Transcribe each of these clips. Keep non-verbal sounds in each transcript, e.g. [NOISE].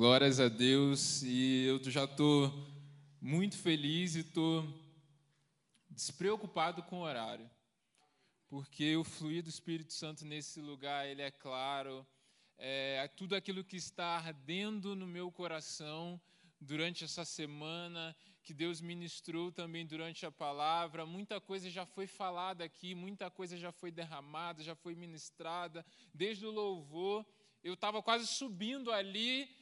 Glórias a Deus. E eu já estou muito feliz e estou despreocupado com o horário. Porque o fluir do Espírito Santo nesse lugar, ele é claro. É, tudo aquilo que está ardendo no meu coração durante essa semana, que Deus ministrou também durante a palavra. Muita coisa já foi falada aqui, muita coisa já foi derramada, já foi ministrada, desde o louvor. Eu estava quase subindo ali,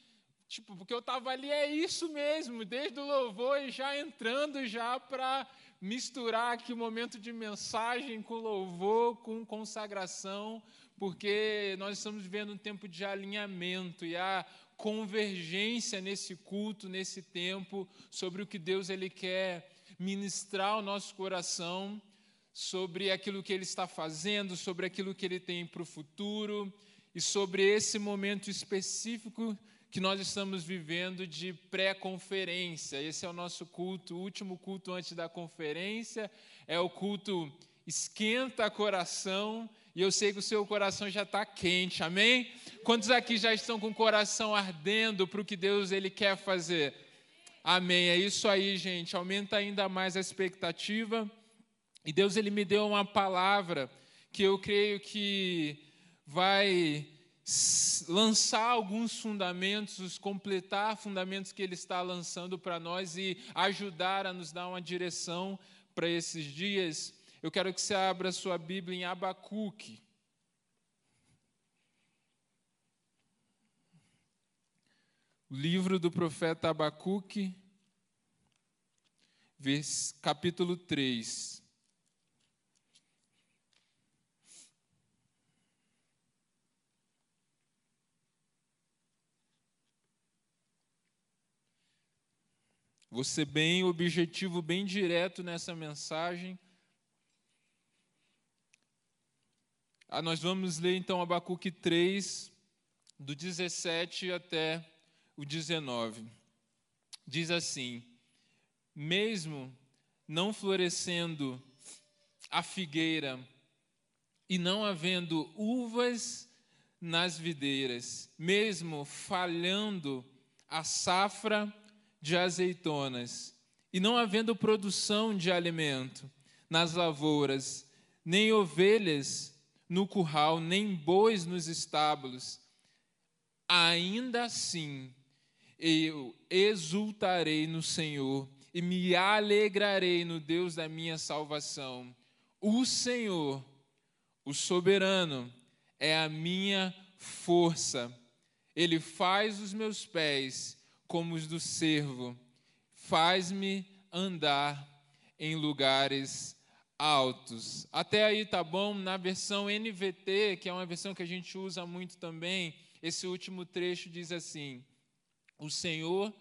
tipo, porque eu estava ali, é isso mesmo, desde o louvor e já entrando já para misturar aqui o momento de mensagem com louvor, com consagração, porque nós estamos vivendo um tempo de alinhamento e a convergência nesse culto, nesse tempo, sobre o que Deus ele quer ministrar ao nosso coração, sobre aquilo que Ele está fazendo, sobre aquilo que Ele tem para o futuro e sobre esse momento específico que nós estamos vivendo de pré-conferência. Esse é o nosso culto, o último culto antes da conferência, é o culto esquenta coração e eu sei que o seu coração já está quente, amém? Quantos aqui já estão com o coração ardendo para o que Deus ele quer fazer? Amém. É isso aí, gente. Aumenta ainda mais a expectativa. E Deus ele me deu uma palavra que eu creio que vai lançar alguns fundamentos, completar fundamentos que ele está lançando para nós e ajudar a nos dar uma direção para esses dias. Eu quero que você abra sua Bíblia em Abacuque. O livro do profeta Abacuque, capítulo 3. Vou ser bem objetivo, bem direto nessa mensagem. Ah, nós vamos ler então Abacuque 3, do 17 até o 19. Diz assim: Mesmo não florescendo a figueira e não havendo uvas nas videiras, mesmo falhando a safra de azeitonas, e não havendo produção de alimento nas lavouras, nem ovelhas no curral, nem bois nos estábulos, ainda assim eu exultarei no Senhor e me alegrarei no Deus da minha salvação. O Senhor, o soberano, é a minha força. Ele faz os meus pés como os do servo, faz-me andar em lugares altos. Até aí tá bom, na versão NVT, que é uma versão que a gente usa muito também, esse último trecho diz assim: O Senhor,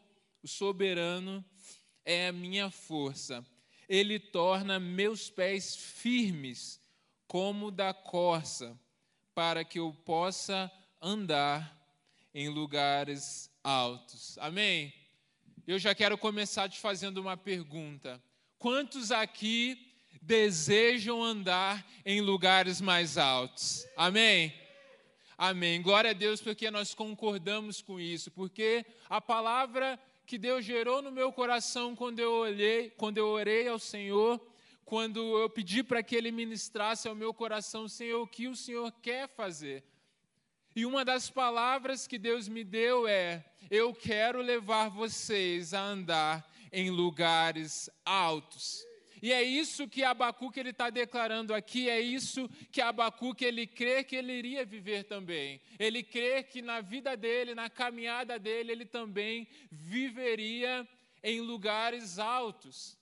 o soberano, é a minha força. Ele torna meus pés firmes como da corça, para que eu possa andar em lugares altos. Amém? Eu já quero começar te fazendo uma pergunta. Quantos aqui desejam andar em lugares mais altos. Amém? Amém. Glória a Deus, porque nós concordamos com isso, porque a palavra que Deus gerou no meu coração quando eu olhei, quando eu orei ao Senhor, quando eu pedi para que Ele ministrasse ao meu coração, Senhor, o que o Senhor quer fazer. E uma das palavras que Deus me deu é: eu quero levar vocês a andar em lugares altos. E é isso que Abacuque ele está declarando aqui, é isso que Abacuque ele crê que ele iria viver também. Ele crê que na vida dele, na caminhada dele, ele também viveria em lugares altos.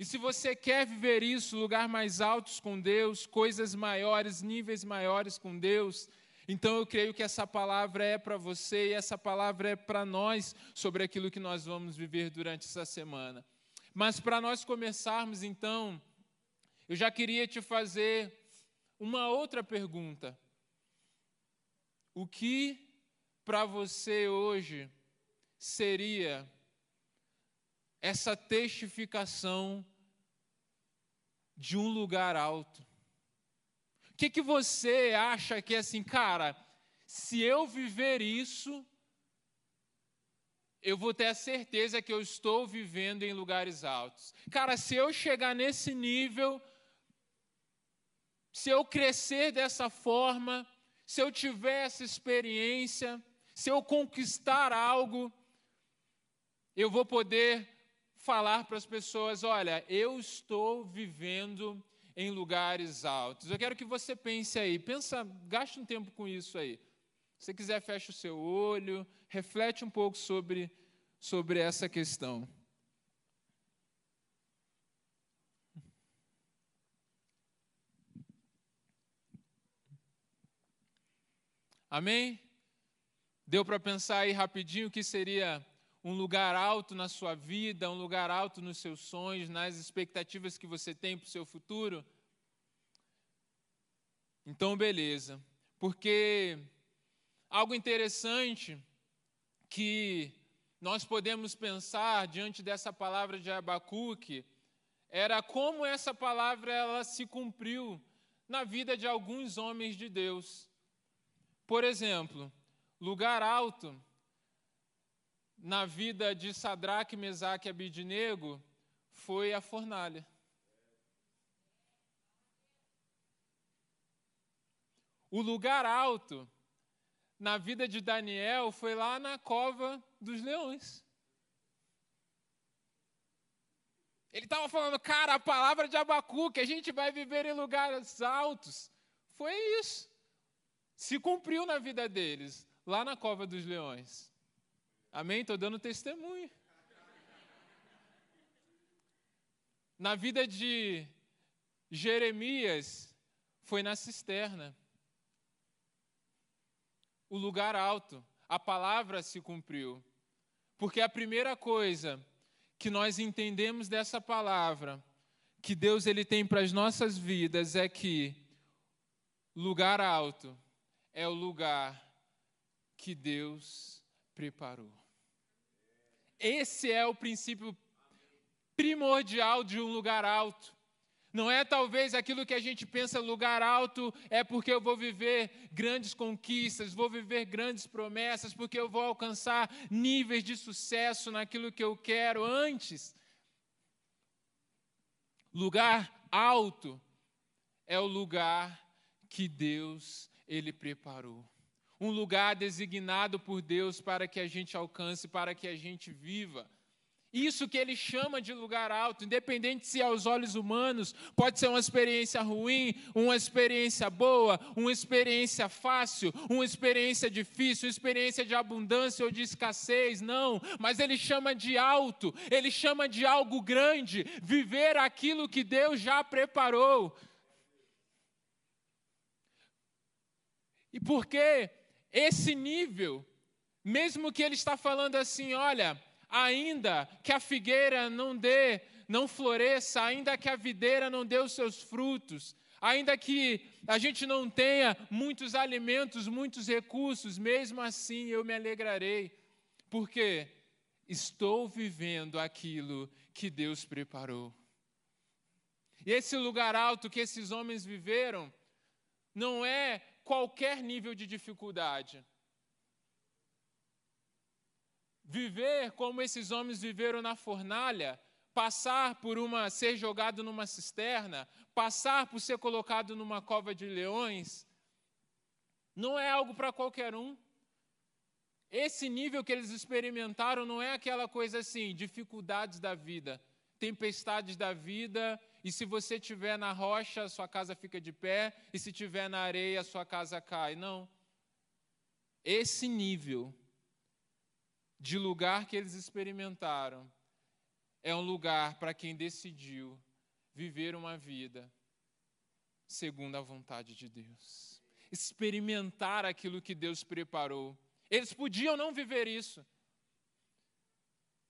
E se você quer viver isso, lugar mais altos com Deus, coisas maiores, níveis maiores com Deus, então eu creio que essa palavra é para você e essa palavra é para nós sobre aquilo que nós vamos viver durante essa semana. Mas para nós começarmos, então, eu já queria te fazer uma outra pergunta. O que para você hoje seria essa testificação de um lugar alto? Que, que você acha que é assim, cara, se eu viver isso, eu vou ter a certeza que eu estou vivendo em lugares altos. Cara, se eu chegar nesse nível, se eu crescer dessa forma, se eu tiver essa experiência, se eu conquistar algo, eu vou poder falar para as pessoas: olha, eu estou vivendo em lugares altos. Eu quero que você pense aí, pensa, gaste um tempo com isso aí. Se quiser, feche o seu olho, reflete um pouco sobre, sobre essa questão. Amém? Deu para pensar aí rapidinho o que seria um lugar alto na sua vida, um lugar alto nos seus sonhos, nas expectativas que você tem para o seu futuro? Então, beleza. Porque algo interessante que nós podemos pensar diante dessa palavra de Abacuque era como essa palavra ela se cumpriu na vida de alguns homens de Deus. Por exemplo, lugar alto na vida de Sadraque, Mesaque e Abidinego foi a fornalha. O lugar alto na vida de Daniel foi lá na cova dos leões. Ele estava falando, cara, a palavra de Abacu, que a gente vai viver em lugares altos. Foi isso. Se cumpriu na vida deles, lá na cova dos leões. Amém? Estou dando testemunho. Na vida de Jeremias, foi na cisterna. O lugar alto, a palavra se cumpriu. Porque a primeira coisa que nós entendemos dessa palavra, que Deus ele tem para as nossas vidas, é que lugar alto é o lugar que Deus preparou. Esse é o princípio primordial de um lugar alto. Não é talvez aquilo que a gente pensa lugar alto é porque eu vou viver grandes conquistas, vou viver grandes promessas, porque eu vou alcançar níveis de sucesso naquilo que eu quero antes. Lugar alto é o lugar que Deus ele preparou um lugar designado por Deus para que a gente alcance, para que a gente viva. Isso que ele chama de lugar alto, independente se aos olhos humanos pode ser uma experiência ruim, uma experiência boa, uma experiência fácil, uma experiência difícil, uma experiência de abundância ou de escassez, não, mas ele chama de alto, ele chama de algo grande, viver aquilo que Deus já preparou. E por quê? Esse nível, mesmo que ele está falando assim, olha, ainda que a figueira não dê, não floresça, ainda que a videira não dê os seus frutos, ainda que a gente não tenha muitos alimentos, muitos recursos, mesmo assim eu me alegrarei, porque estou vivendo aquilo que Deus preparou. E esse lugar alto que esses homens viveram não é qualquer nível de dificuldade. Viver como esses homens viveram na fornalha, passar por uma ser jogado numa cisterna, passar por ser colocado numa cova de leões, não é algo para qualquer um. Esse nível que eles experimentaram não é aquela coisa assim, dificuldades da vida, tempestades da vida e se você estiver na rocha, sua casa fica de pé, e se estiver na areia, sua casa cai. Não. Esse nível de lugar que eles experimentaram é um lugar para quem decidiu viver uma vida segundo a vontade de Deus. Experimentar aquilo que Deus preparou. Eles podiam não viver isso.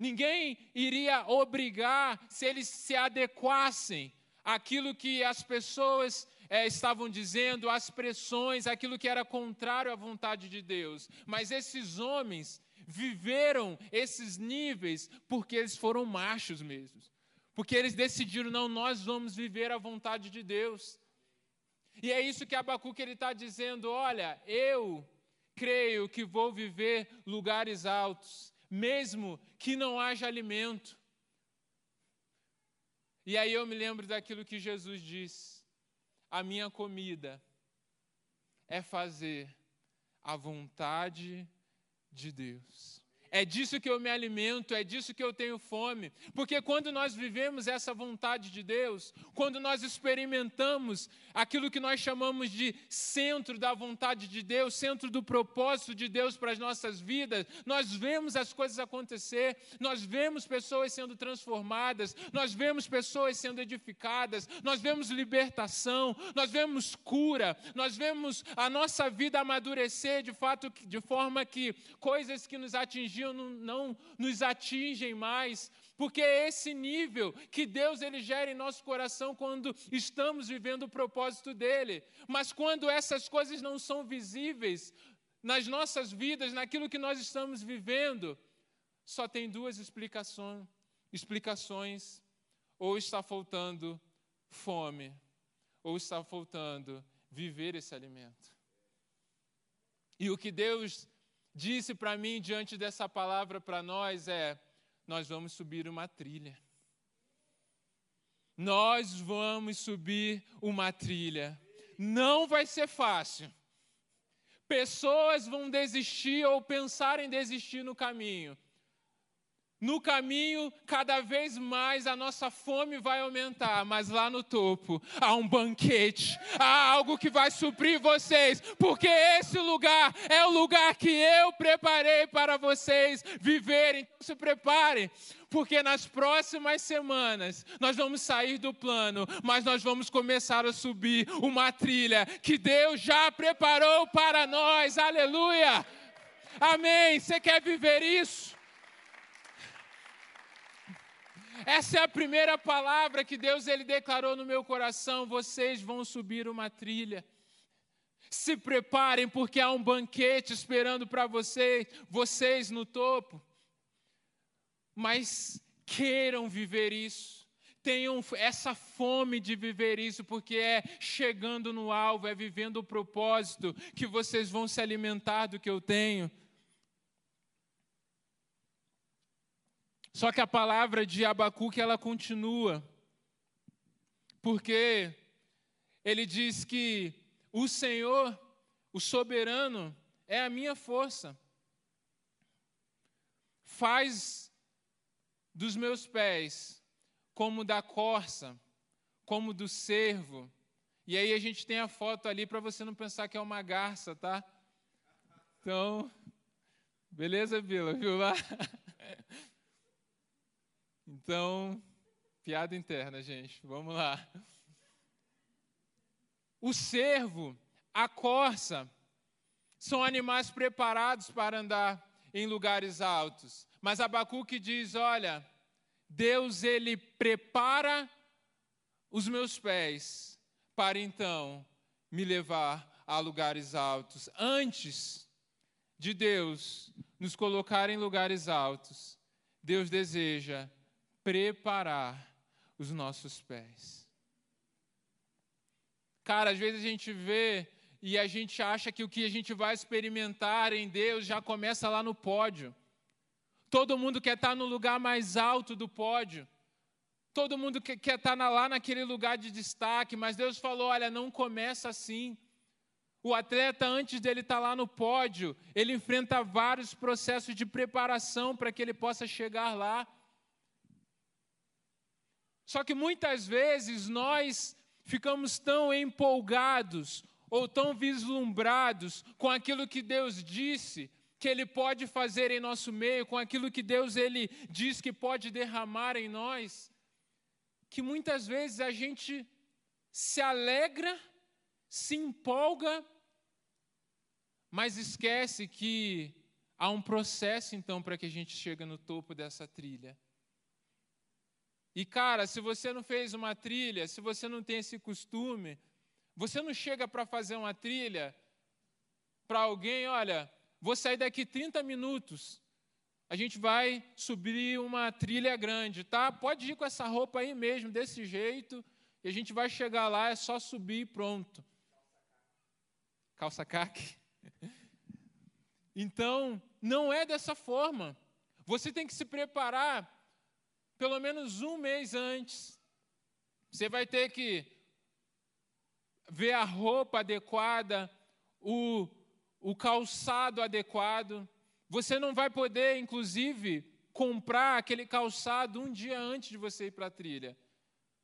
Ninguém iria obrigar se eles se adequassem àquilo que as pessoas é, estavam dizendo, às pressões, aquilo que era contrário à vontade de Deus. Mas esses homens viveram esses níveis porque eles foram machos mesmos. Porque eles decidiram, não, nós vamos viver a vontade de Deus. E é isso que Abacuque ele está dizendo: olha, eu creio que vou viver lugares altos, mesmo que não haja alimento. E aí eu me lembro daquilo que Jesus disse: a minha comida é fazer a vontade de Deus. É disso que eu me alimento, é disso que eu tenho fome. Porque quando nós vivemos essa vontade de Deus, quando nós experimentamos aquilo que nós chamamos de centro da vontade de Deus, centro do propósito de Deus para as nossas vidas, nós vemos as coisas acontecer, nós vemos pessoas sendo transformadas, nós vemos pessoas sendo edificadas, nós vemos libertação, nós vemos cura, nós vemos a nossa vida amadurecer de fato de forma que coisas que nos atingiram não, não nos atingem mais, porque é esse nível que Deus ele gera em nosso coração quando estamos vivendo o propósito dele. Mas quando essas coisas não são visíveis nas nossas vidas, naquilo que nós estamos vivendo, só tem duas explicações, explicações ou está faltando fome, ou está faltando viver esse alimento. E o que Deus disse para mim diante dessa palavra para nós é: nós vamos subir uma trilha. Nós vamos subir uma trilha. Não vai ser fácil. Pessoas vão desistir ou pensar em desistir no caminho. No caminho, cada vez mais a nossa fome vai aumentar, mas lá no topo há um banquete, há algo que vai suprir vocês, porque esse lugar é o lugar que eu preparei para vocês viverem. Então, se preparem, porque nas próximas semanas nós vamos sair do plano, mas nós vamos começar a subir uma trilha que Deus já preparou para nós. Aleluia! Amém. Você quer viver isso? Essa é a primeira palavra que Deus ele declarou no meu coração. Vocês vão subir uma trilha. Se preparem, porque há um banquete esperando para vocês, vocês no topo. Mas queiram viver isso. Tenham essa fome de viver isso, porque é chegando no alvo, é vivendo o propósito que vocês vão se alimentar do que eu tenho. Só que a palavra de Abacuque ela continua, porque ele diz que o Senhor, o soberano, é a minha força. Faz dos meus pés como da corça, como do cervo. E aí a gente tem a foto ali para você não pensar que é uma garça, tá? Então, beleza, Vila? Viu lá? [LAUGHS] Então, piada interna, gente. Vamos lá. O cervo, a corça, são animais preparados para andar em lugares altos. Mas Abacuque diz: olha, Deus ele prepara os meus pés para então me levar a lugares altos. Antes de Deus nos colocar em lugares altos, Deus deseja preparar os nossos pés. Cara, às vezes a gente vê e a gente acha que o que a gente vai experimentar em Deus já começa lá no pódio. Todo mundo quer estar no lugar mais alto do pódio. Todo mundo quer estar lá naquele lugar de destaque, mas Deus falou: olha, não começa assim. O atleta, antes dele estar lá no pódio, ele enfrenta vários processos de preparação para que ele possa chegar lá. Só que muitas vezes nós ficamos tão empolgados ou tão vislumbrados com aquilo que Deus disse que ele pode fazer em nosso meio, com aquilo que Deus ele diz que pode derramar em nós, que muitas vezes a gente se alegra, se empolga, mas esquece que há um processo então para que a gente chegue no topo dessa trilha. E cara, se você não fez uma trilha, se você não tem esse costume, você não chega para fazer uma trilha para alguém, olha, vou sair daqui 30 minutos. A gente vai subir uma trilha grande, tá? Pode ir com essa roupa aí mesmo, desse jeito, e a gente vai chegar lá, é só subir e pronto. Calça caque. [LAUGHS] Então, não é dessa forma. Você tem que se preparar pelo menos um mês antes. Você vai ter que ver a roupa adequada, o, o calçado adequado. Você não vai poder, inclusive, comprar aquele calçado um dia antes de você ir para a trilha,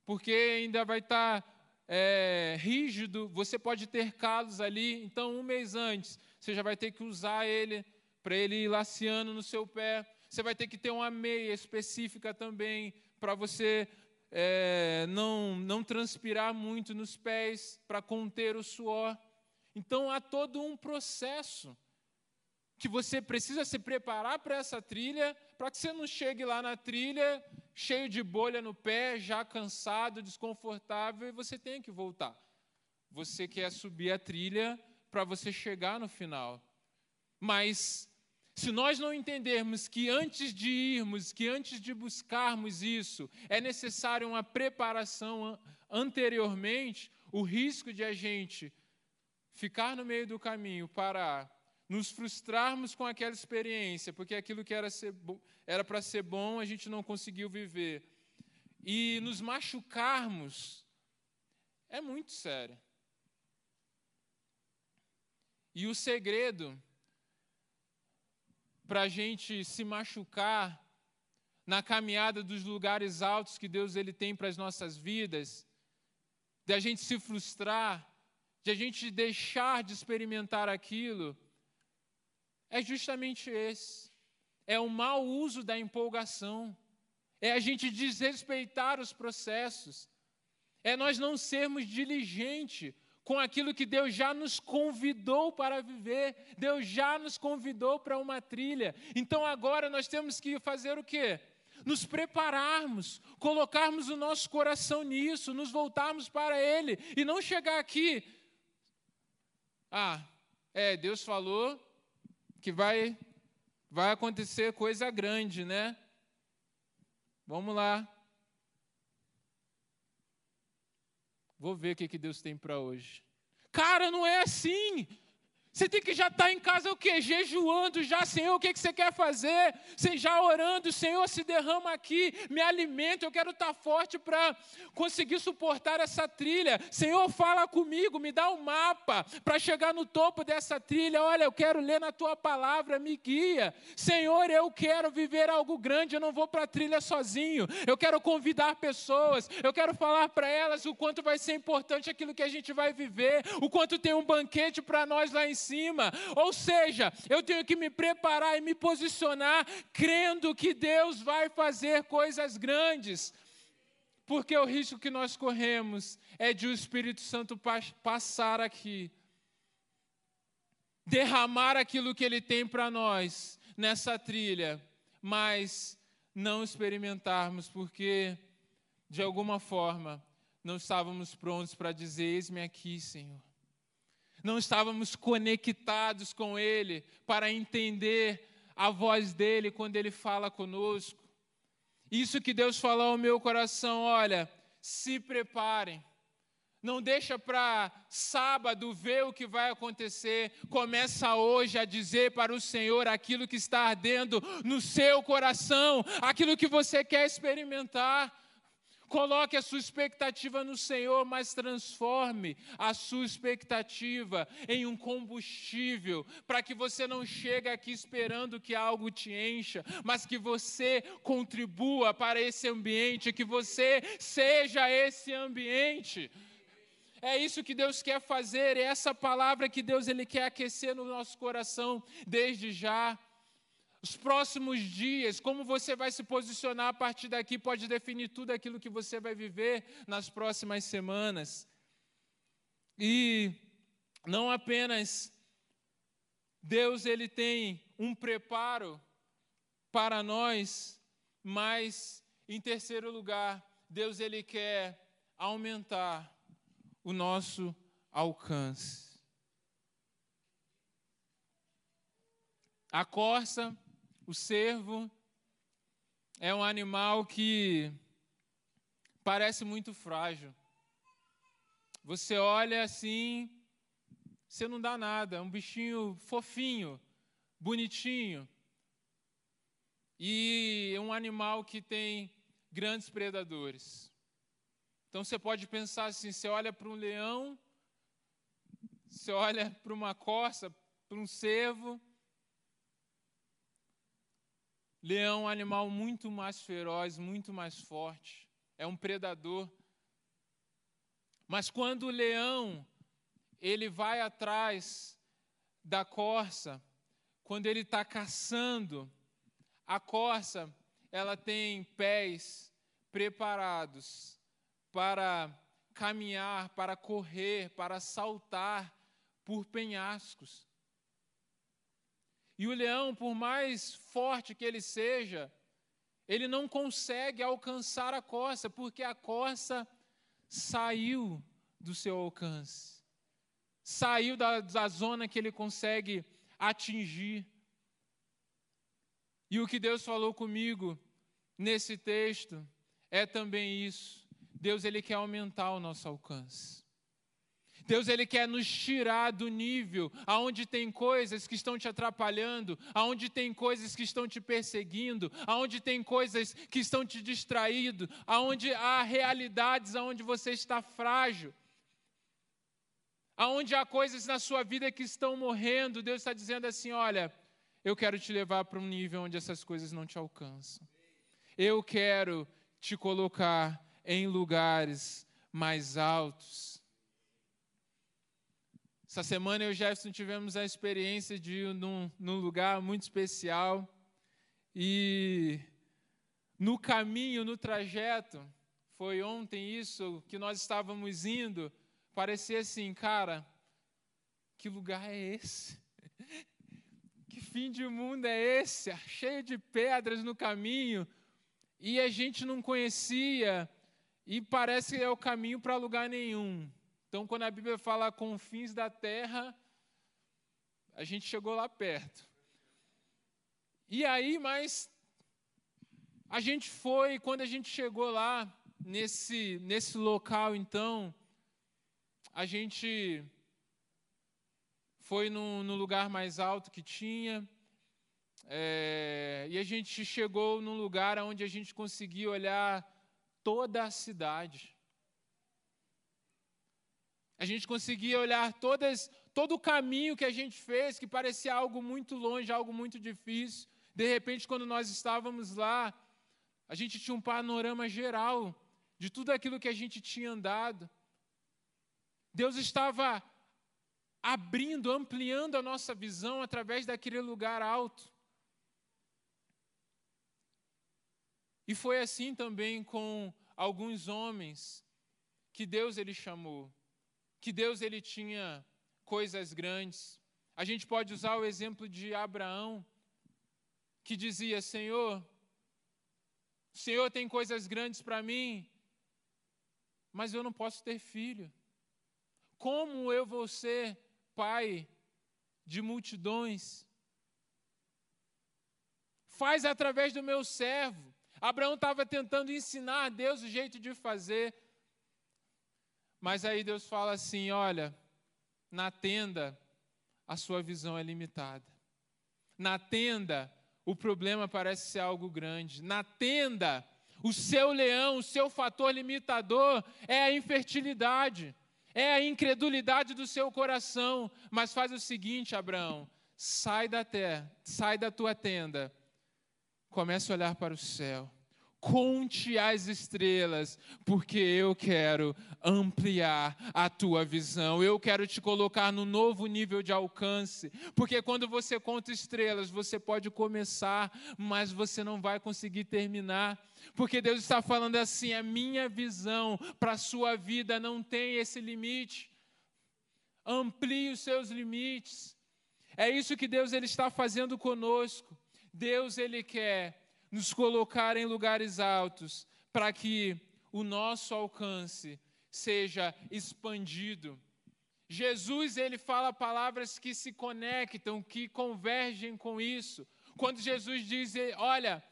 porque ainda vai estar tá, é, rígido, você pode ter calos ali, então um mês antes você já vai ter que usar ele para ele ir laceando no seu pé. Você vai ter que ter uma meia específica também para você é, não, não transpirar muito nos pés, para conter o suor. Então há todo um processo que você precisa se preparar para essa trilha, para que você não chegue lá na trilha cheio de bolha no pé, já cansado, desconfortável, e você tenha que voltar. Você quer subir a trilha para você chegar no final. Mas se nós não entendermos que antes de irmos, que antes de buscarmos isso, é necessário uma preparação anteriormente, o risco de a gente ficar no meio do caminho, parar, nos frustrarmos com aquela experiência, porque aquilo que era para ser bom a gente não conseguiu viver, e nos machucarmos, é muito sério. E o segredo para a gente se machucar na caminhada dos lugares altos que Deus ele tem para as nossas vidas, de a gente se frustrar, de a gente deixar de experimentar aquilo, é justamente esse. É o mau uso da empolgação. É a gente desrespeitar os processos. É nós não sermos diligentes com aquilo que Deus já nos convidou para viver. Deus já nos convidou para uma trilha. Então agora nós temos que fazer o quê? Nos prepararmos, colocarmos o nosso coração nisso, nos voltarmos para Ele e não chegar aqui. Ah, é, Deus falou, que vai, vai acontecer coisa grande, né? Vamos lá. Vou ver o que, que Deus tem para hoje. Cara, não é assim. Você tem que já estar tá em casa o quê? Jejuando já, Senhor, o que, você quer fazer? Você já orando, Senhor, se derrama aqui, me alimenta, eu quero estar tá forte para conseguir suportar essa trilha. Senhor, fala comigo, me dá um mapa para chegar no topo dessa trilha. Olha, eu quero ler na tua palavra, me guia. Senhor, eu quero viver algo grande, eu não vou para a trilha sozinho. Eu quero convidar pessoas, eu quero falar para elas o quanto vai ser importante aquilo que a gente vai viver, o quanto tem um banquete para nós lá em cima cima. Ou seja, eu tenho que me preparar e me posicionar crendo que Deus vai fazer coisas grandes. Porque o risco que nós corremos é de o Espírito Santo passar aqui, derramar aquilo que ele tem para nós nessa trilha, mas não experimentarmos, porque de alguma forma não estávamos prontos para dizer: Eis-me aqui, Senhor não estávamos conectados com Ele para entender a voz dele quando Ele fala conosco. Isso que Deus falou ao meu coração, olha, se preparem. Não deixa para sábado ver o que vai acontecer. Começa hoje a dizer para o Senhor aquilo que está ardendo no seu coração, aquilo que você quer experimentar. Coloque a sua expectativa no Senhor, mas transforme a sua expectativa em um combustível, para que você não chegue aqui esperando que algo te encha, mas que você contribua para esse ambiente, que você seja esse ambiente. É isso que Deus quer fazer, é essa palavra que Deus ele quer aquecer no nosso coração desde já. Os próximos dias, como você vai se posicionar a partir daqui, pode definir tudo aquilo que você vai viver nas próximas semanas. E não apenas Deus ele tem um preparo para nós, mas em terceiro lugar, Deus ele quer aumentar o nosso alcance. A corça o cervo é um animal que parece muito frágil. Você olha assim, você não dá nada, é um bichinho fofinho, bonitinho. e um animal que tem grandes predadores. Então você pode pensar assim: você olha para um leão, você olha para uma corça, para um cervo. Leão é um animal muito mais feroz, muito mais forte, é um predador. Mas quando o leão ele vai atrás da corça, quando ele está caçando, a corça ela tem pés preparados para caminhar, para correr, para saltar por penhascos. E o leão, por mais forte que ele seja, ele não consegue alcançar a corça, porque a corça saiu do seu alcance, saiu da, da zona que ele consegue atingir. E o que Deus falou comigo nesse texto é também isso. Deus ele quer aumentar o nosso alcance. Deus ele quer nos tirar do nível aonde tem coisas que estão te atrapalhando, aonde tem coisas que estão te perseguindo, aonde tem coisas que estão te distraindo, aonde há realidades aonde você está frágil. Aonde há coisas na sua vida que estão morrendo, Deus está dizendo assim: olha, eu quero te levar para um nível onde essas coisas não te alcançam. Eu quero te colocar em lugares mais altos. Essa semana eu e o Jefferson tivemos a experiência de ir num, num lugar muito especial e no caminho, no trajeto, foi ontem isso que nós estávamos indo, parecia assim, cara, que lugar é esse? [LAUGHS] Que fim de mundo é esse? Cheio de pedras no caminho. E a gente não conhecia, e parece que é o caminho para lugar nenhum. Então, quando a Bíblia fala confins da terra, a gente chegou lá perto. E aí, mas a gente foi, quando a gente chegou lá, nesse, nesse local, então, a gente foi no, no lugar mais alto que tinha, é, e a gente chegou num lugar onde a gente conseguia olhar toda a cidade. A gente conseguia olhar todas, todo o caminho que a gente fez, que parecia algo muito longe, algo muito difícil. De repente, quando nós estávamos lá, a gente tinha um panorama geral de tudo aquilo que a gente tinha andado. Deus estava abrindo, ampliando a nossa visão através daquele lugar alto. E foi assim também com alguns homens que Deus ele chamou, que Deus ele tinha coisas grandes. A gente pode usar o exemplo de Abraão, que dizia: Senhor, o Senhor tem coisas grandes para mim, mas eu não posso ter filho. Como eu vou ser pai de multidões. Faz através do meu servo. Abraão estava tentando ensinar a Deus o jeito de fazer. Mas aí Deus fala assim: olha, na tenda a sua visão é limitada. Na tenda o problema parece ser algo grande. Na tenda, o seu leão, o seu fator limitador é a infertilidade é a incredulidade do seu coração. Mas faz o seguinte, Abraão: sai da terra, sai da tua tenda, comece a olhar para o céu. Conte as estrelas, porque eu quero ampliar a tua visão, eu quero te colocar no novo nível de alcance, porque quando você conta estrelas, você pode começar, mas você não vai conseguir terminar, porque Deus está falando assim: a minha visão para a sua vida não tem esse limite, amplie os seus limites, é isso que Deus ele está fazendo conosco, Deus ele quer nos colocar em lugares altos, para que o nosso alcance seja expandido. Jesus, ele fala palavras que se conectam, que convergem com isso. Quando Jesus diz, olha,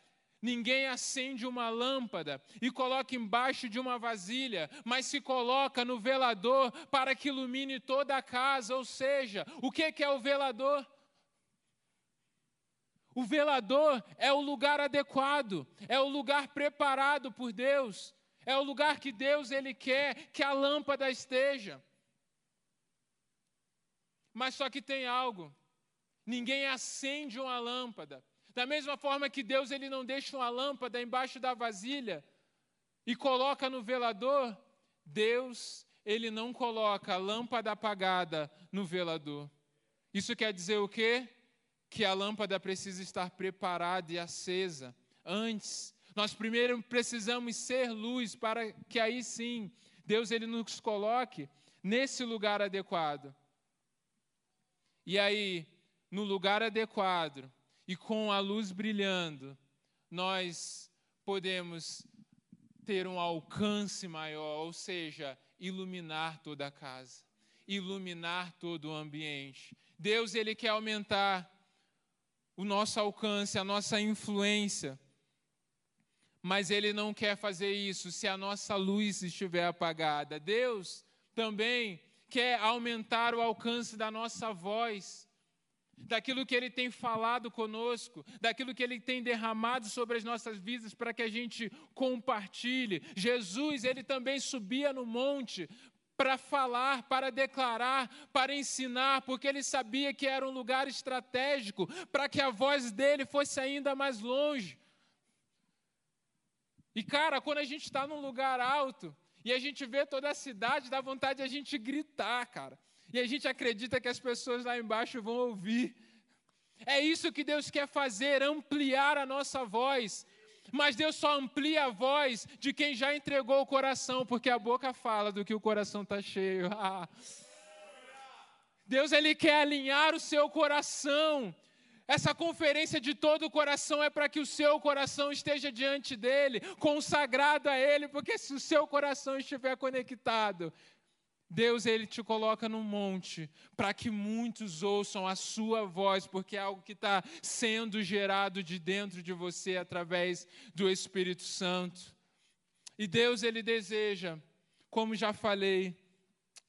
Ninguém acende uma lâmpada e coloca embaixo de uma vasilha, mas se coloca no velador para que ilumine toda a casa. Ou seja, o que é o velador? O velador é o lugar adequado, é o lugar preparado por Deus, é o lugar que Deus ele quer que a lâmpada esteja. Mas só que tem algo. Ninguém acende uma lâmpada. Da mesma forma que Deus ele não deixa uma lâmpada embaixo da vasilha e coloca no velador, Deus ele não coloca a lâmpada apagada no velador. Isso quer dizer o quê? Que a lâmpada precisa estar preparada e acesa antes. Nós primeiro precisamos ser luz para que aí sim Deus ele nos coloque nesse lugar adequado. E aí, no lugar adequado e com a luz brilhando, nós podemos ter um alcance maior, ou seja, iluminar toda a casa, iluminar todo o ambiente. Deus ele quer aumentar o nosso alcance, a nossa influência. Mas Ele não quer fazer isso se a nossa luz estiver apagada. Deus também quer aumentar o alcance da nossa voz, daquilo que Ele tem falado conosco, daquilo que Ele tem derramado sobre as nossas vidas para que a gente compartilhe. Jesus, Ele também subia no monte para falar, para declarar, para ensinar, porque ele sabia que era um lugar estratégico para que a voz dele fosse ainda mais longe. E cara, quando a gente está num lugar alto e a gente vê toda a cidade, dá vontade de a gente gritar, cara. E a gente acredita que as pessoas lá embaixo vão ouvir. É isso que Deus quer fazer, ampliar a nossa voz. Mas Deus só amplia a voz de quem já entregou o coração, porque a boca fala do que o coração está cheio. [LAUGHS] Deus ele quer alinhar o seu coração. Essa conferência de todo o coração é para que o seu coração esteja diante dele, consagrado a ele, porque se o seu coração estiver conectado, Deus ele te coloca num monte para que muitos ouçam a sua voz, porque é algo que está sendo gerado de dentro de você através do Espírito Santo. E Deus ele deseja, como já falei,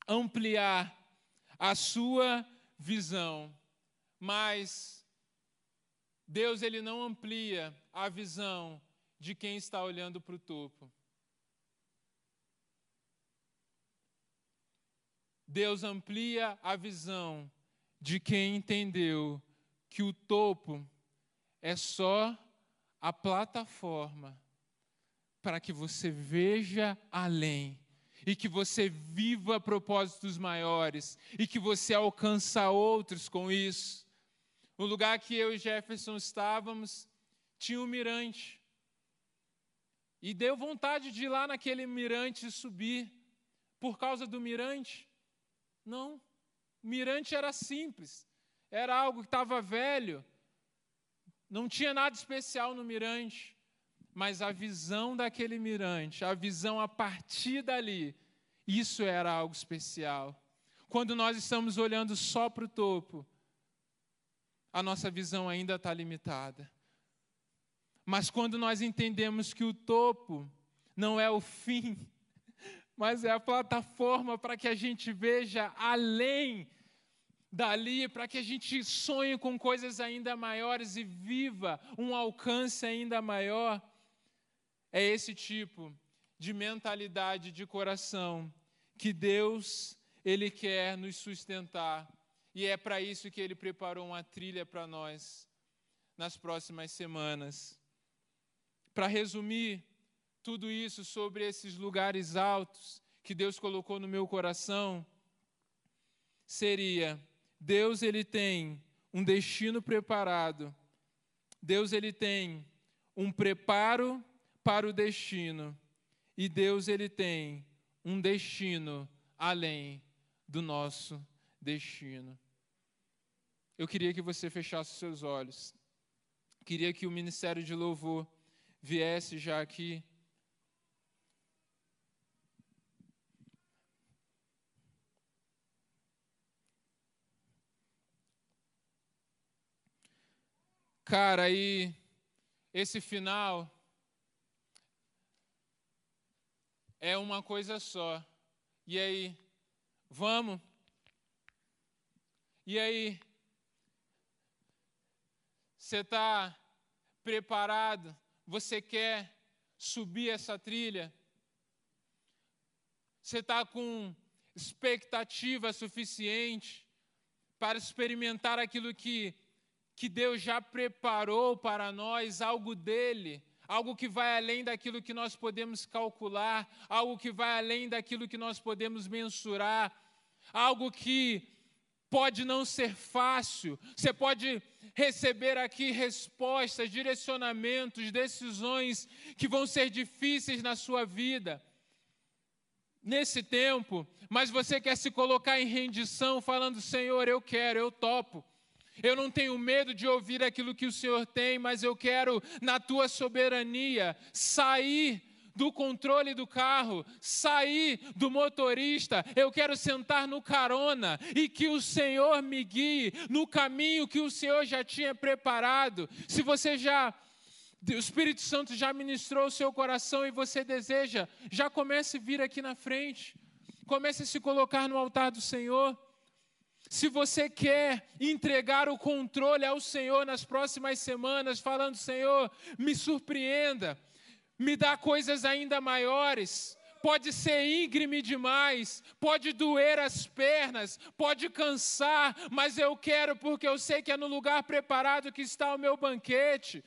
ampliar a sua visão, mas Deus ele não amplia a visão de quem está olhando para o topo. Deus amplia a visão de quem entendeu que o topo é só a plataforma para que você veja além e que você viva propósitos maiores e que você alcança outros com isso. O lugar que eu e Jefferson estávamos tinha um mirante. E deu vontade de ir lá naquele mirante subir. Por causa do mirante, não. O mirante era simples. Era algo que estava velho. Não tinha nada especial no mirante. Mas a visão daquele mirante, a visão a partir dali, isso era algo especial. Quando nós estamos olhando só para o topo, a nossa visão ainda está limitada. Mas quando nós entendemos que o topo não é o fim, mas é a plataforma para que a gente veja além dali, para que a gente sonhe com coisas ainda maiores e viva um alcance ainda maior. É esse tipo de mentalidade de coração que Deus ele quer nos sustentar. E é para isso que ele preparou uma trilha para nós nas próximas semanas. Para resumir, tudo isso sobre esses lugares altos que Deus colocou no meu coração seria Deus ele tem um destino preparado. Deus ele tem um preparo para o destino e Deus ele tem um destino além do nosso destino. Eu queria que você fechasse seus olhos. Queria que o ministério de louvor viesse já aqui. Cara, aí esse final é uma coisa só. E aí, vamos? E aí, Você está preparado? Você quer subir essa trilha? Você está com expectativa suficiente para experimentar aquilo que, que Deus já preparou para nós, algo dele, algo que vai além daquilo que nós podemos calcular, algo que vai além daquilo que nós podemos mensurar, algo que pode não ser fácil, você pode receber aqui respostas, direcionamentos, decisões que vão ser difíceis na sua vida. Nesse tempo, mas você quer se colocar em rendição, falando: Senhor, eu quero, eu topo. Eu não tenho medo de ouvir aquilo que o Senhor tem, mas eu quero, na tua soberania, sair do controle do carro, sair do motorista, eu quero sentar no carona e que o Senhor me guie no caminho que o Senhor já tinha preparado. Se você já o Espírito Santo já ministrou o seu coração e você deseja, já comece a vir aqui na frente. Comece a se colocar no altar do Senhor. Se você quer entregar o controle ao Senhor nas próximas semanas, falando: Senhor, me surpreenda, me dá coisas ainda maiores. Pode ser íngreme demais, pode doer as pernas, pode cansar, mas eu quero porque eu sei que é no lugar preparado que está o meu banquete.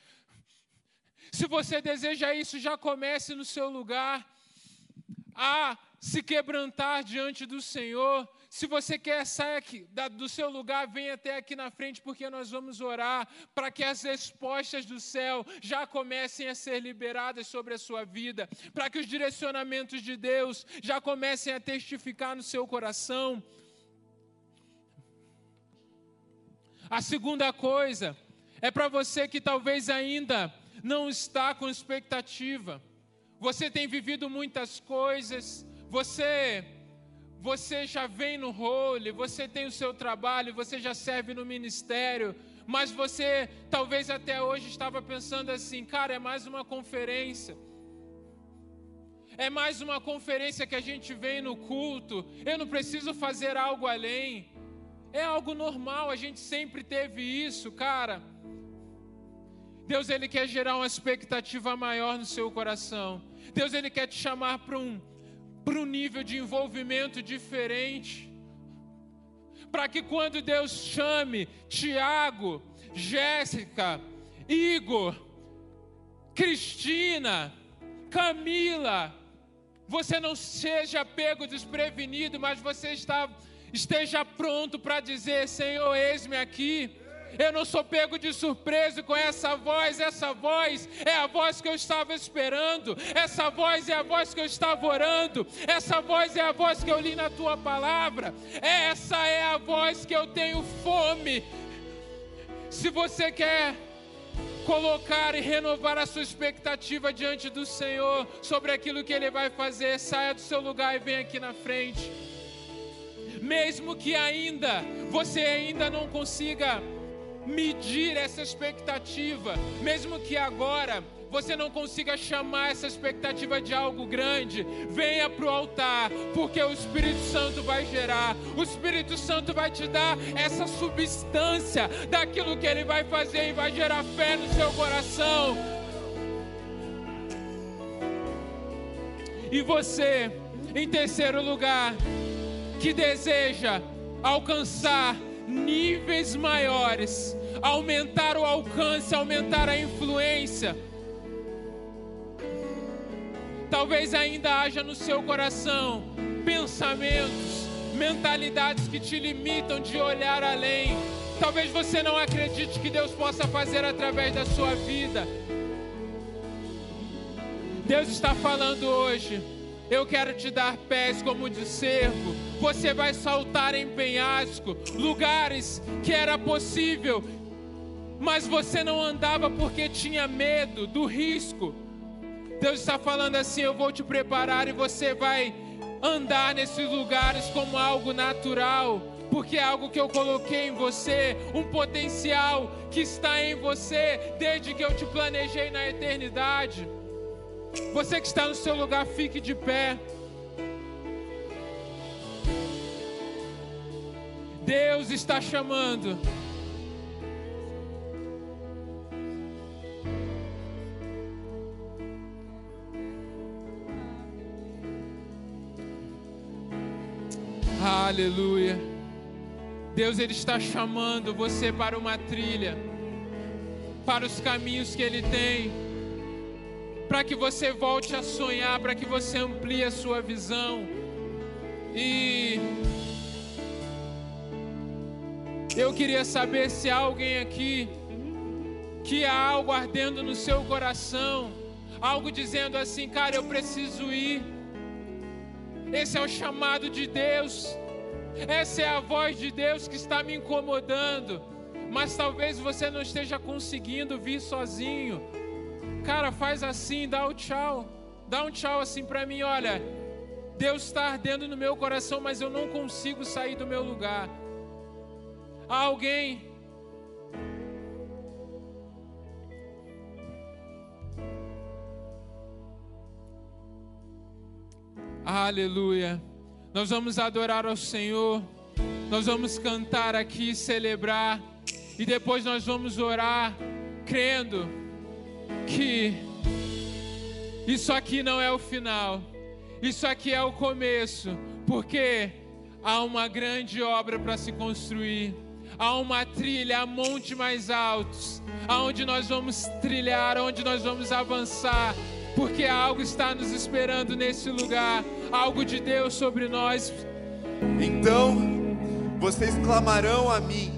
Se você deseja isso, já comece no seu lugar a se quebrantar diante do Senhor. Se você quer sair aqui, do seu lugar, venha até aqui na frente, porque nós vamos orar para que as respostas do céu já comecem a ser liberadas sobre a sua vida, para que os direcionamentos de Deus já comecem a testificar no seu coração. A segunda coisa é para você que talvez ainda não está com expectativa. Você tem vivido muitas coisas, você você já vem no role, você tem o seu trabalho, você já serve no ministério, mas você talvez até hoje estava pensando assim, cara, é mais uma conferência. É mais uma conferência que a gente vem no culto. Eu não preciso fazer algo além. É algo normal, a gente sempre teve isso, cara. Deus ele quer gerar uma expectativa maior no seu coração. Deus ele quer te chamar para um para um nível de envolvimento diferente. Para que quando Deus chame Tiago, Jéssica, Igor, Cristina, Camila, você não seja pego desprevenido, mas você está, esteja pronto para dizer: Senhor, eis-me aqui. Eu não sou pego de surpresa com essa voz. Essa voz é a voz que eu estava esperando. Essa voz é a voz que eu estava orando. Essa voz é a voz que eu li na tua palavra. Essa é a voz que eu tenho fome. Se você quer colocar e renovar a sua expectativa diante do Senhor sobre aquilo que Ele vai fazer, saia do seu lugar e venha aqui na frente. Mesmo que ainda você ainda não consiga medir essa expectativa, mesmo que agora você não consiga chamar essa expectativa de algo grande, venha para o altar, porque o Espírito Santo vai gerar, o Espírito Santo vai te dar essa substância daquilo que ele vai fazer e vai gerar fé no seu coração. E você, em terceiro lugar, que deseja alcançar níveis maiores, aumentar o alcance, aumentar a influência. Talvez ainda haja no seu coração pensamentos, mentalidades que te limitam de olhar além. Talvez você não acredite que Deus possa fazer através da sua vida. Deus está falando hoje. Eu quero te dar pés como de cervo. Você vai saltar em penhasco, lugares que era possível, mas você não andava porque tinha medo do risco. Deus está falando assim: eu vou te preparar e você vai andar nesses lugares como algo natural, porque é algo que eu coloquei em você, um potencial que está em você desde que eu te planejei na eternidade. Você que está no seu lugar, fique de pé. Deus está chamando. Aleluia. Deus ele está chamando você para uma trilha, para os caminhos que ele tem, para que você volte a sonhar, para que você amplie a sua visão. E eu queria saber se há alguém aqui que há algo ardendo no seu coração, algo dizendo assim, cara, eu preciso ir. Esse é o chamado de Deus. Essa é a voz de Deus que está me incomodando. Mas talvez você não esteja conseguindo vir sozinho. Cara, faz assim, dá o um tchau. Dá um tchau assim para mim, olha. Deus está ardendo no meu coração, mas eu não consigo sair do meu lugar. Há alguém Aleluia. Nós vamos adorar ao Senhor. Nós vamos cantar aqui, celebrar. E depois nós vamos orar, crendo que isso aqui não é o final. Isso aqui é o começo. Porque há uma grande obra para se construir. Há uma trilha a monte mais altos, aonde nós vamos trilhar, onde nós vamos avançar, porque algo está nos esperando nesse lugar, algo de Deus sobre nós. Então vocês clamarão a mim,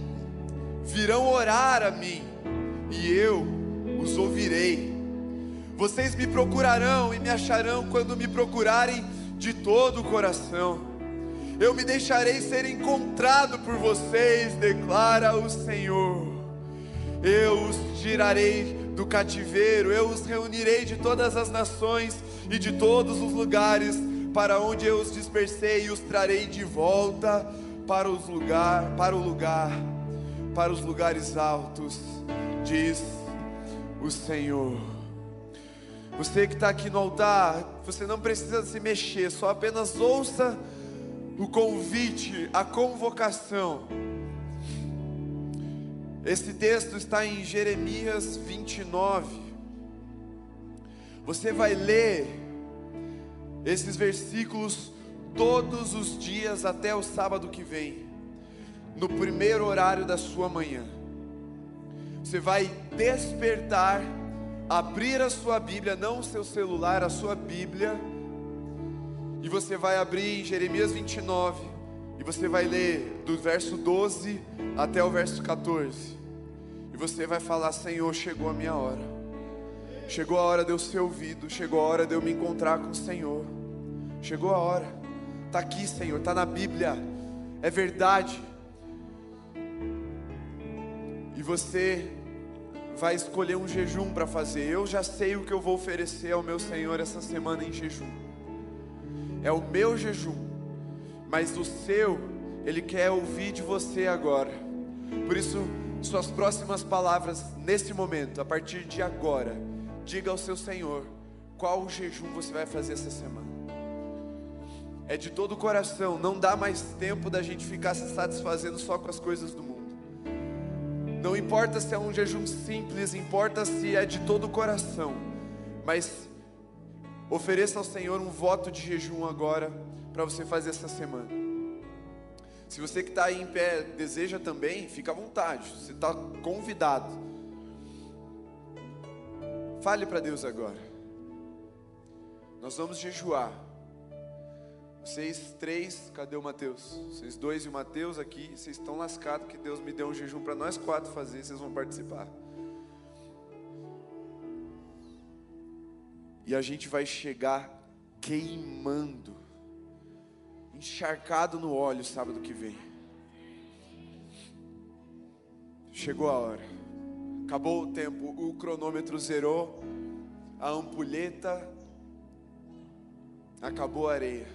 virão orar a mim, e eu os ouvirei. Vocês me procurarão e me acharão quando me procurarem de todo o coração. Eu me deixarei ser encontrado por vocês, declara o Senhor. Eu os tirarei do cativeiro, eu os reunirei de todas as nações e de todos os lugares para onde eu os dispersei e os trarei de volta para os lugar, para o lugar, para os lugares altos, diz o Senhor. Você que está aqui no altar, você não precisa se mexer, só apenas ouça o convite, a convocação esse texto está em Jeremias 29. Você vai ler esses versículos todos os dias até o sábado que vem, no primeiro horário da sua manhã. Você vai despertar, abrir a sua Bíblia, não o seu celular, a sua Bíblia, e você vai abrir em Jeremias 29 e você vai ler do verso 12 até o verso 14. E você vai falar: Senhor, chegou a minha hora. Chegou a hora de eu ser ouvido. Chegou a hora de eu me encontrar com o Senhor. Chegou a hora. Está aqui, Senhor. Está na Bíblia. É verdade. E você vai escolher um jejum para fazer. Eu já sei o que eu vou oferecer ao meu Senhor essa semana em jejum. É o meu jejum mas o seu, Ele quer ouvir de você agora. Por isso, suas próximas palavras nesse momento, a partir de agora, diga ao seu Senhor qual jejum você vai fazer essa semana. É de todo o coração, não dá mais tempo da gente ficar se satisfazendo só com as coisas do mundo. Não importa se é um jejum simples, importa se é de todo o coração. Mas ofereça ao Senhor um voto de jejum agora para você fazer essa semana. Se você que está aí em pé deseja também, fica à vontade, você está convidado. Fale para Deus agora. Nós vamos jejuar. Vocês três, cadê o Mateus? Vocês dois e o Mateus aqui, vocês estão lascados que Deus me deu um jejum para nós quatro fazer, vocês vão participar. E a gente vai chegar queimando encharcado no óleo sábado que vem. Chegou a hora. Acabou o tempo, o cronômetro zerou, a ampulheta acabou a areia.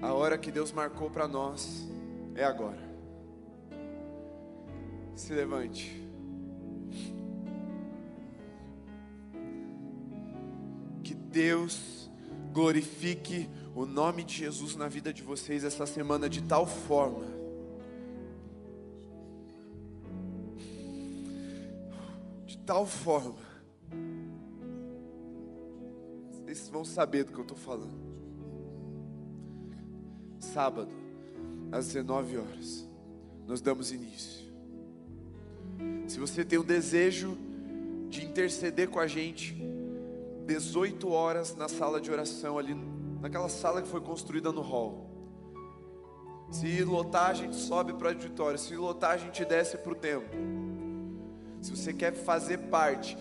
A hora que Deus marcou para nós é agora. Se levante. Deus glorifique o nome de Jesus na vida de vocês essa semana de tal forma. De tal forma. Vocês vão saber do que eu estou falando. sábado, às 19 horas, nós damos início. Se você tem o desejo de interceder com a gente, 18 horas na sala de oração, ali naquela sala que foi construída no hall. Se lotar, a gente sobe para o auditório. Se lotar, a gente desce para o templo. Se você quer fazer parte,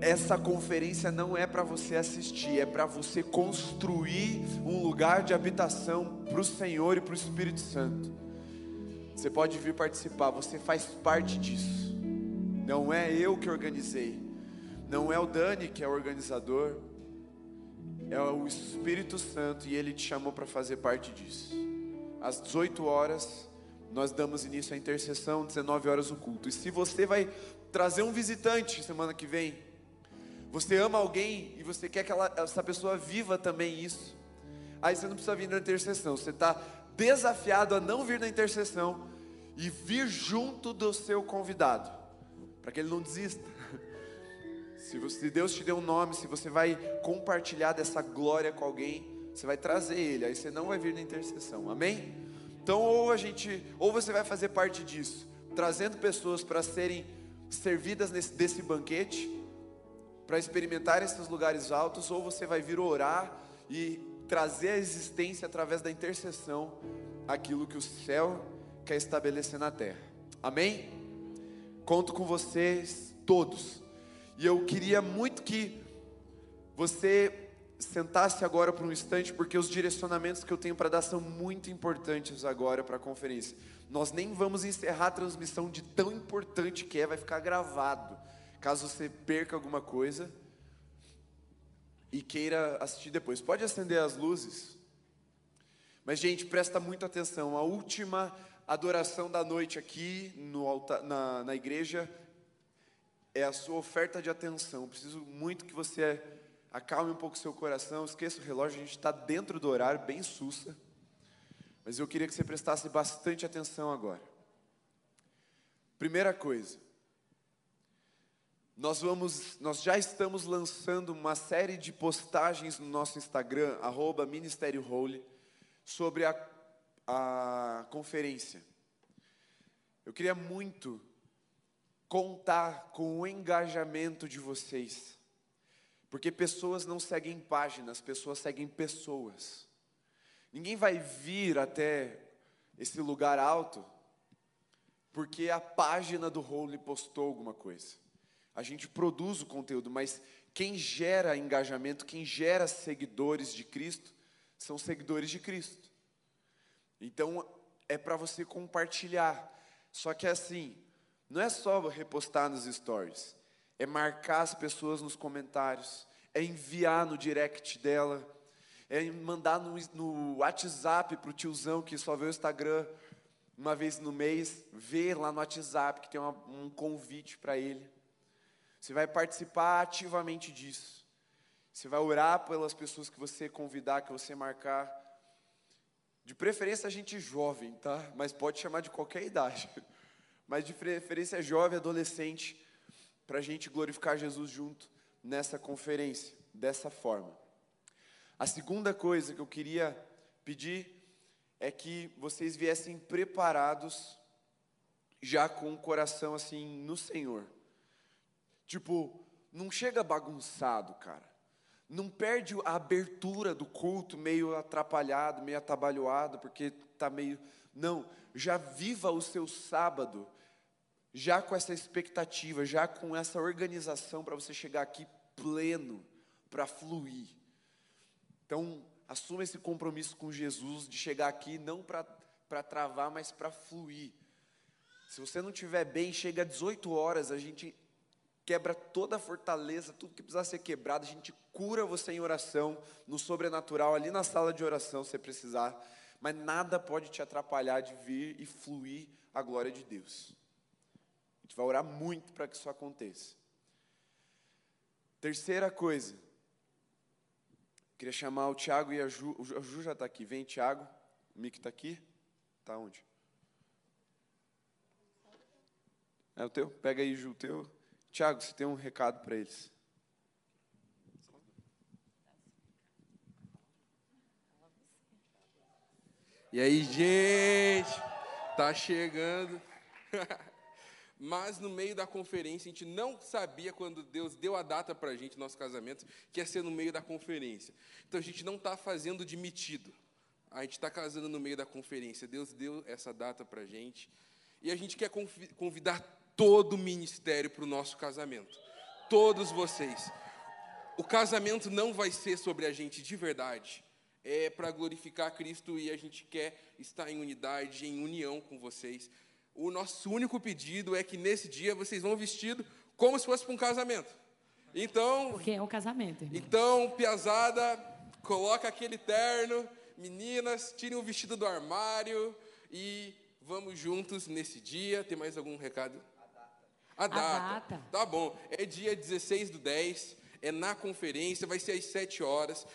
essa conferência não é para você assistir, é para você construir um lugar de habitação para o Senhor e para o Espírito Santo. Você pode vir participar, você faz parte disso. Não é eu que organizei, não é o Dani que é o organizador, é o Espírito Santo e ele te chamou para fazer parte disso. Às 18 horas, nós damos início à intercessão, 19 horas o culto. E se você vai trazer um visitante semana que vem, você ama alguém e você quer que ela, essa pessoa viva também isso, aí você não precisa vir na intercessão, você está desafiado a não vir na intercessão e vir junto do seu convidado, para que ele não desista. Se, você, se Deus te deu um nome, se você vai compartilhar dessa glória com alguém, você vai trazer ele, aí você não vai vir na intercessão, amém? Então, ou a gente, ou você vai fazer parte disso, trazendo pessoas para serem servidas nesse, desse banquete, para experimentar esses lugares altos, ou você vai vir orar e trazer à existência através da intercessão aquilo que o céu quer estabelecer na terra. Amém? Conto com vocês todos. E eu queria muito que você sentasse agora por um instante, porque os direcionamentos que eu tenho para dar são muito importantes agora para a conferência. Nós nem vamos encerrar a transmissão de tão importante que é, vai ficar gravado. Caso você perca alguma coisa e queira assistir depois, pode acender as luzes. Mas, gente, presta muita atenção. A última adoração da noite aqui no altar, na, na igreja é a sua oferta de atenção. Preciso muito que você acalme um pouco o seu coração, esqueça o relógio, a gente está dentro do horário, bem sussa. Mas eu queria que você prestasse bastante atenção agora. Primeira coisa, nós vamos, nós já estamos lançando uma série de postagens no nosso Instagram, arroba Ministério Holy, sobre a, a conferência. Eu queria muito contar com o engajamento de vocês. Porque pessoas não seguem páginas, pessoas seguem pessoas. Ninguém vai vir até esse lugar alto porque a página do Holy postou alguma coisa. A gente produz o conteúdo, mas quem gera engajamento, quem gera seguidores de Cristo, são seguidores de Cristo. Então, é para você compartilhar. Só que é assim, não é só repostar nos stories, é marcar as pessoas nos comentários, é enviar no direct dela, é mandar no, no WhatsApp para o tiozão que só vê o Instagram uma vez no mês, ver lá no WhatsApp que tem uma, um convite para ele. Você vai participar ativamente disso. Você vai orar pelas pessoas que você convidar, que você marcar. De preferência a gente jovem, tá? Mas pode chamar de qualquer idade [LAUGHS] mas de preferência jovem, adolescente, para a gente glorificar Jesus junto nessa conferência, dessa forma. A segunda coisa que eu queria pedir é que vocês viessem preparados, já com o coração assim no Senhor. Tipo, não chega bagunçado, cara. Não perde a abertura do culto meio atrapalhado, meio atabalhoado, porque está meio. Não, já viva o seu sábado já com essa expectativa, já com essa organização para você chegar aqui pleno, para fluir. Então, assuma esse compromisso com Jesus de chegar aqui não para travar, mas para fluir. Se você não estiver bem, chega às 18 horas, a gente quebra toda a fortaleza, tudo que precisar ser quebrado, a gente cura você em oração, no sobrenatural, ali na sala de oração, se precisar, mas nada pode te atrapalhar de vir e fluir a glória de Deus gente vai orar muito para que isso aconteça. Terceira coisa, queria chamar o Tiago e a Ju. O Ju já está aqui. Vem, Tiago. O Mick está aqui. Está onde? É o teu? Pega aí, Ju, o teu. Tiago, você tem um recado para eles. E aí, gente? Tá chegando. [LAUGHS] Mas no meio da conferência, a gente não sabia quando Deus deu a data para a gente, nosso casamento, que ia ser no meio da conferência. Então a gente não está fazendo de metido. A gente está casando no meio da conferência. Deus deu essa data para a gente. E a gente quer convidar todo o ministério para o nosso casamento. Todos vocês. O casamento não vai ser sobre a gente de verdade. É para glorificar Cristo e a gente quer estar em unidade, em união com vocês. O nosso único pedido é que nesse dia vocês vão vestido como se fosse para um casamento. Então, porque é um casamento. Irmão. Então, piazada, coloca aquele terno, meninas, tirem o vestido do armário e vamos juntos nesse dia. Tem mais algum recado? A data. A data. Tá bom. É dia 16 do 10, é na conferência, vai ser às 7 horas.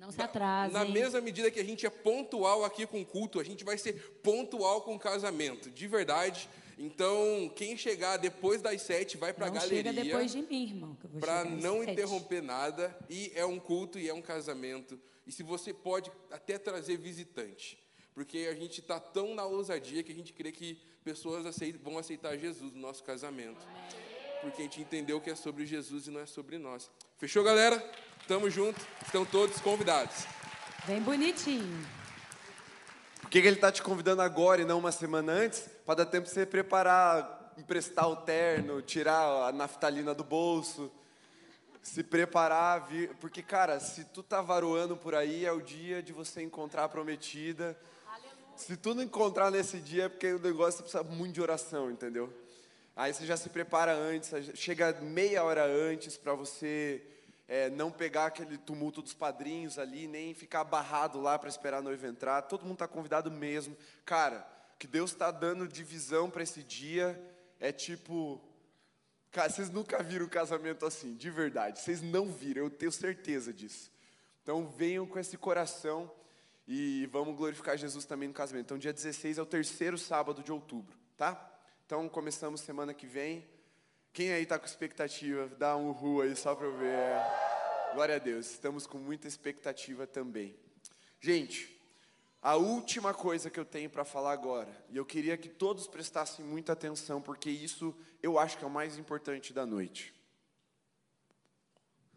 Não se atrase. Na, na mesma medida que a gente é pontual aqui com culto, a gente vai ser pontual com casamento, de verdade. Então, quem chegar depois das sete vai para a galeria. Chega depois de mim, irmão. Para não interromper nada. E é um culto e é um casamento. E se você pode até trazer visitante. Porque a gente está tão na ousadia que a gente crê que pessoas aceitam, vão aceitar Jesus no nosso casamento. Porque a gente entendeu que é sobre Jesus e não é sobre nós. Fechou, galera? Tamo junto, estão todos convidados. Bem bonitinho. Por que, que ele está te convidando agora e não uma semana antes? Para dar tempo de você preparar, emprestar o terno, tirar a naftalina do bolso, se preparar, vir. Porque, cara, se tu tá varoando por aí, é o dia de você encontrar a prometida. Aleluia. Se tu não encontrar nesse dia, é porque o negócio precisa muito de oração, entendeu? Aí você já se prepara antes, chega meia hora antes para você é, não pegar aquele tumulto dos padrinhos ali, nem ficar barrado lá para esperar a noiva entrar. Todo mundo está convidado mesmo. Cara, que Deus está dando de visão para esse dia é tipo. Cara, vocês nunca viram um casamento assim, de verdade. Vocês não viram, eu tenho certeza disso. Então venham com esse coração e vamos glorificar Jesus também no casamento. Então, dia 16 é o terceiro sábado de outubro, tá? Então, começamos semana que vem. Quem aí está com expectativa? Dá um ru aí só para eu ver. Glória a Deus, estamos com muita expectativa também. Gente, a última coisa que eu tenho para falar agora, e eu queria que todos prestassem muita atenção, porque isso eu acho que é o mais importante da noite.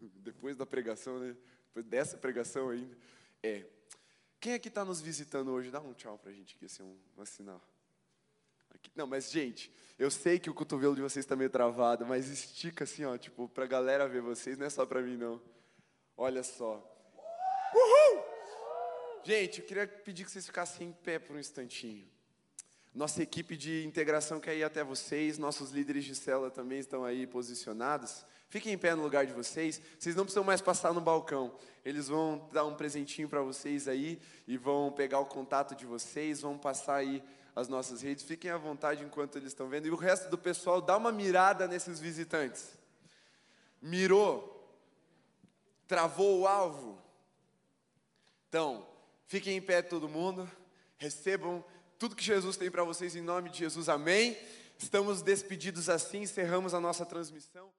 [LAUGHS] Depois da pregação, né? Depois dessa pregação ainda. É. Quem aqui está nos visitando hoje? Dá um tchau para a gente aqui, assim, um, um sinal. Não, mas gente, eu sei que o cotovelo de vocês está meio travado, mas estica assim, ó, tipo, para a galera ver vocês, não é só para mim não. Olha só. Uhul! Gente, eu queria pedir que vocês ficassem em pé por um instantinho. Nossa equipe de integração quer ir até vocês, nossos líderes de célula também estão aí posicionados. Fiquem em pé no lugar de vocês. Vocês não precisam mais passar no balcão. Eles vão dar um presentinho para vocês aí e vão pegar o contato de vocês, vão passar aí as nossas redes. Fiquem à vontade enquanto eles estão vendo. E o resto do pessoal, dá uma mirada nesses visitantes. Mirou? Travou o alvo? Então, fiquem em pé todo mundo. Recebam tudo que Jesus tem para vocês em nome de Jesus. Amém. Estamos despedidos assim, encerramos a nossa transmissão.